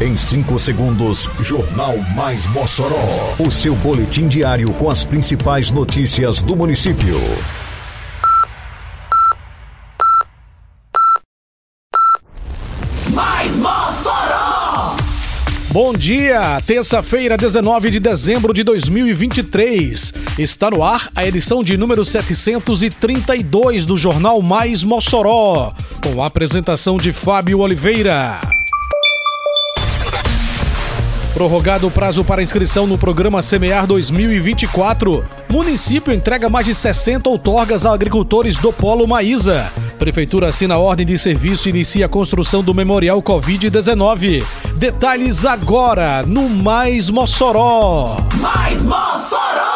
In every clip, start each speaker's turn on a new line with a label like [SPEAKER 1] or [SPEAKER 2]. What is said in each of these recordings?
[SPEAKER 1] Em 5 segundos, Jornal Mais Mossoró. O seu boletim diário com as principais notícias do município.
[SPEAKER 2] Mais Mossoró!
[SPEAKER 3] Bom dia, terça-feira, 19 de dezembro de 2023. Está no ar a edição de número 732 do Jornal Mais Mossoró, com a apresentação de Fábio Oliveira. Prorrogado o prazo para inscrição no programa Semear 2024. Município entrega mais de 60 outorgas a agricultores do Polo Maísa. Prefeitura assina a ordem de serviço e inicia a construção do Memorial Covid-19. Detalhes agora no Mais Mossoró.
[SPEAKER 2] Mais Mossoró!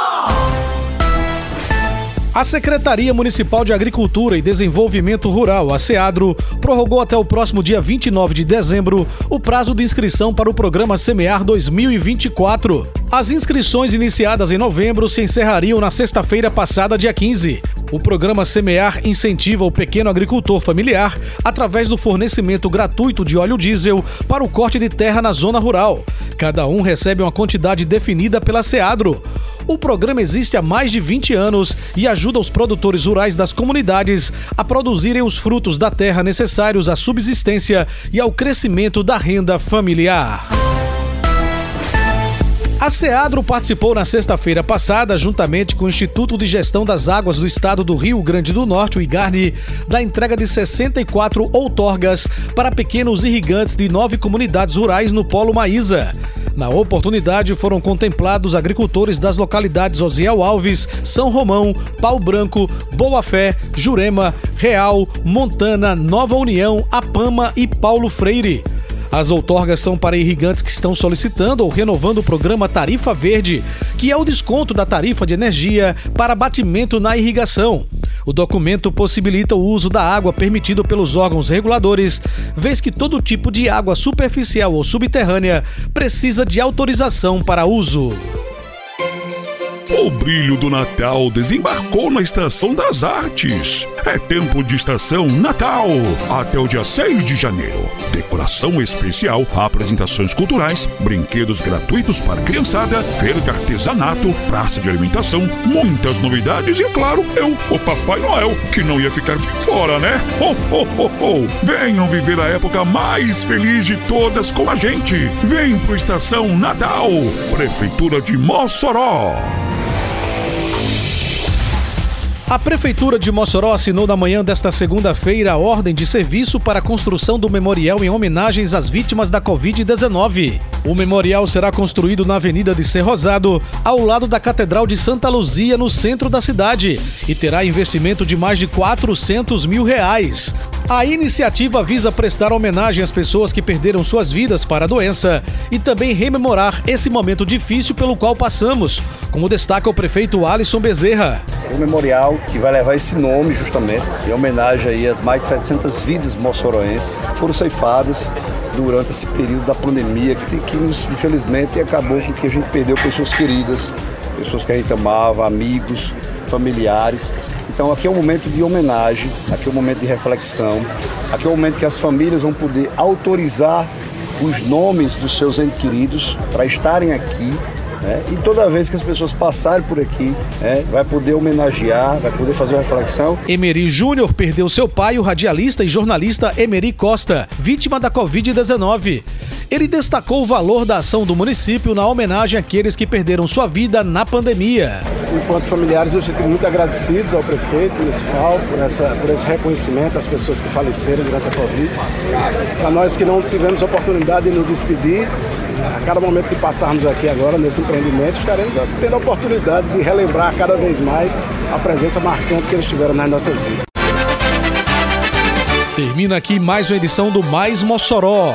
[SPEAKER 3] A Secretaria Municipal de Agricultura e Desenvolvimento Rural, a SEADRO, prorrogou até o próximo dia 29 de dezembro o prazo de inscrição para o programa Semear 2024. As inscrições iniciadas em novembro se encerrariam na sexta-feira passada, dia 15. O programa Semear incentiva o pequeno agricultor familiar através do fornecimento gratuito de óleo diesel para o corte de terra na zona rural. Cada um recebe uma quantidade definida pela SEADRO. O programa existe há mais de 20 anos e ajuda os produtores rurais das comunidades a produzirem os frutos da terra necessários à subsistência e ao crescimento da renda familiar. A SEADRO participou na sexta-feira passada, juntamente com o Instituto de Gestão das Águas do Estado do Rio Grande do Norte, o IGARNE, da entrega de 64 outorgas para pequenos irrigantes de nove comunidades rurais no Polo Maísa. Na oportunidade, foram contemplados agricultores das localidades Osiel Alves, São Romão, Pau Branco, Boa Fé, Jurema, Real, Montana, Nova União, Apama e Paulo Freire. As outorgas são para irrigantes que estão solicitando ou renovando o programa Tarifa Verde, que é o desconto da tarifa de energia para batimento na irrigação. O documento possibilita o uso da água permitido pelos órgãos reguladores, vez que todo tipo de água superficial ou subterrânea precisa de autorização para uso.
[SPEAKER 4] O brilho do Natal desembarcou na Estação das Artes. É tempo de Estação Natal, até o dia 6 de janeiro. Decoração especial, apresentações culturais, brinquedos gratuitos para criançada, feira de artesanato, praça de alimentação, muitas novidades e, é claro, eu, o Papai Noel, que não ia ficar de fora, né? Ho, ho, ho, ho. Venham viver a época mais feliz de todas com a gente. Vem pro Estação Natal, Prefeitura de Mossoró.
[SPEAKER 3] A Prefeitura de Mossoró assinou na manhã desta segunda-feira a ordem de serviço para a construção do memorial em homenagens às vítimas da Covid-19. O memorial será construído na Avenida de Ser Rosado, ao lado da Catedral de Santa Luzia, no centro da cidade, e terá investimento de mais de 400 mil reais. A iniciativa visa prestar homenagem às pessoas que perderam suas vidas para a doença e também rememorar esse momento difícil pelo qual passamos, como destaca o prefeito Alisson Bezerra.
[SPEAKER 5] O memorial que vai levar esse nome justamente, em homenagem aí às mais de 700 vidas moçoroenses foram ceifadas durante esse período da pandemia que, que nos, infelizmente acabou com que a gente perdeu pessoas queridas, pessoas que a gente amava, amigos, familiares. Então aqui é um momento de homenagem, aqui é um momento de reflexão, aqui é um momento que as famílias vão poder autorizar os nomes dos seus entes queridos para estarem aqui né? E toda vez que as pessoas passarem por aqui, né, vai poder homenagear, vai poder fazer uma reflexão.
[SPEAKER 3] Emery Júnior perdeu seu pai, o radialista e jornalista Emery Costa, vítima da Covid-19. Ele destacou o valor da ação do município na homenagem àqueles que perderam sua vida na pandemia.
[SPEAKER 6] Enquanto familiares, eu sinto muito agradecidos ao prefeito municipal por, essa, por esse reconhecimento às pessoas que faleceram durante a Covid. Para nós que não tivemos oportunidade de nos despedir, a cada momento que passarmos aqui agora nesse empreendimento, estaremos tendo a oportunidade de relembrar cada vez mais a presença marcante que eles tiveram nas nossas vidas.
[SPEAKER 3] Termina aqui mais uma edição do Mais Mossoró,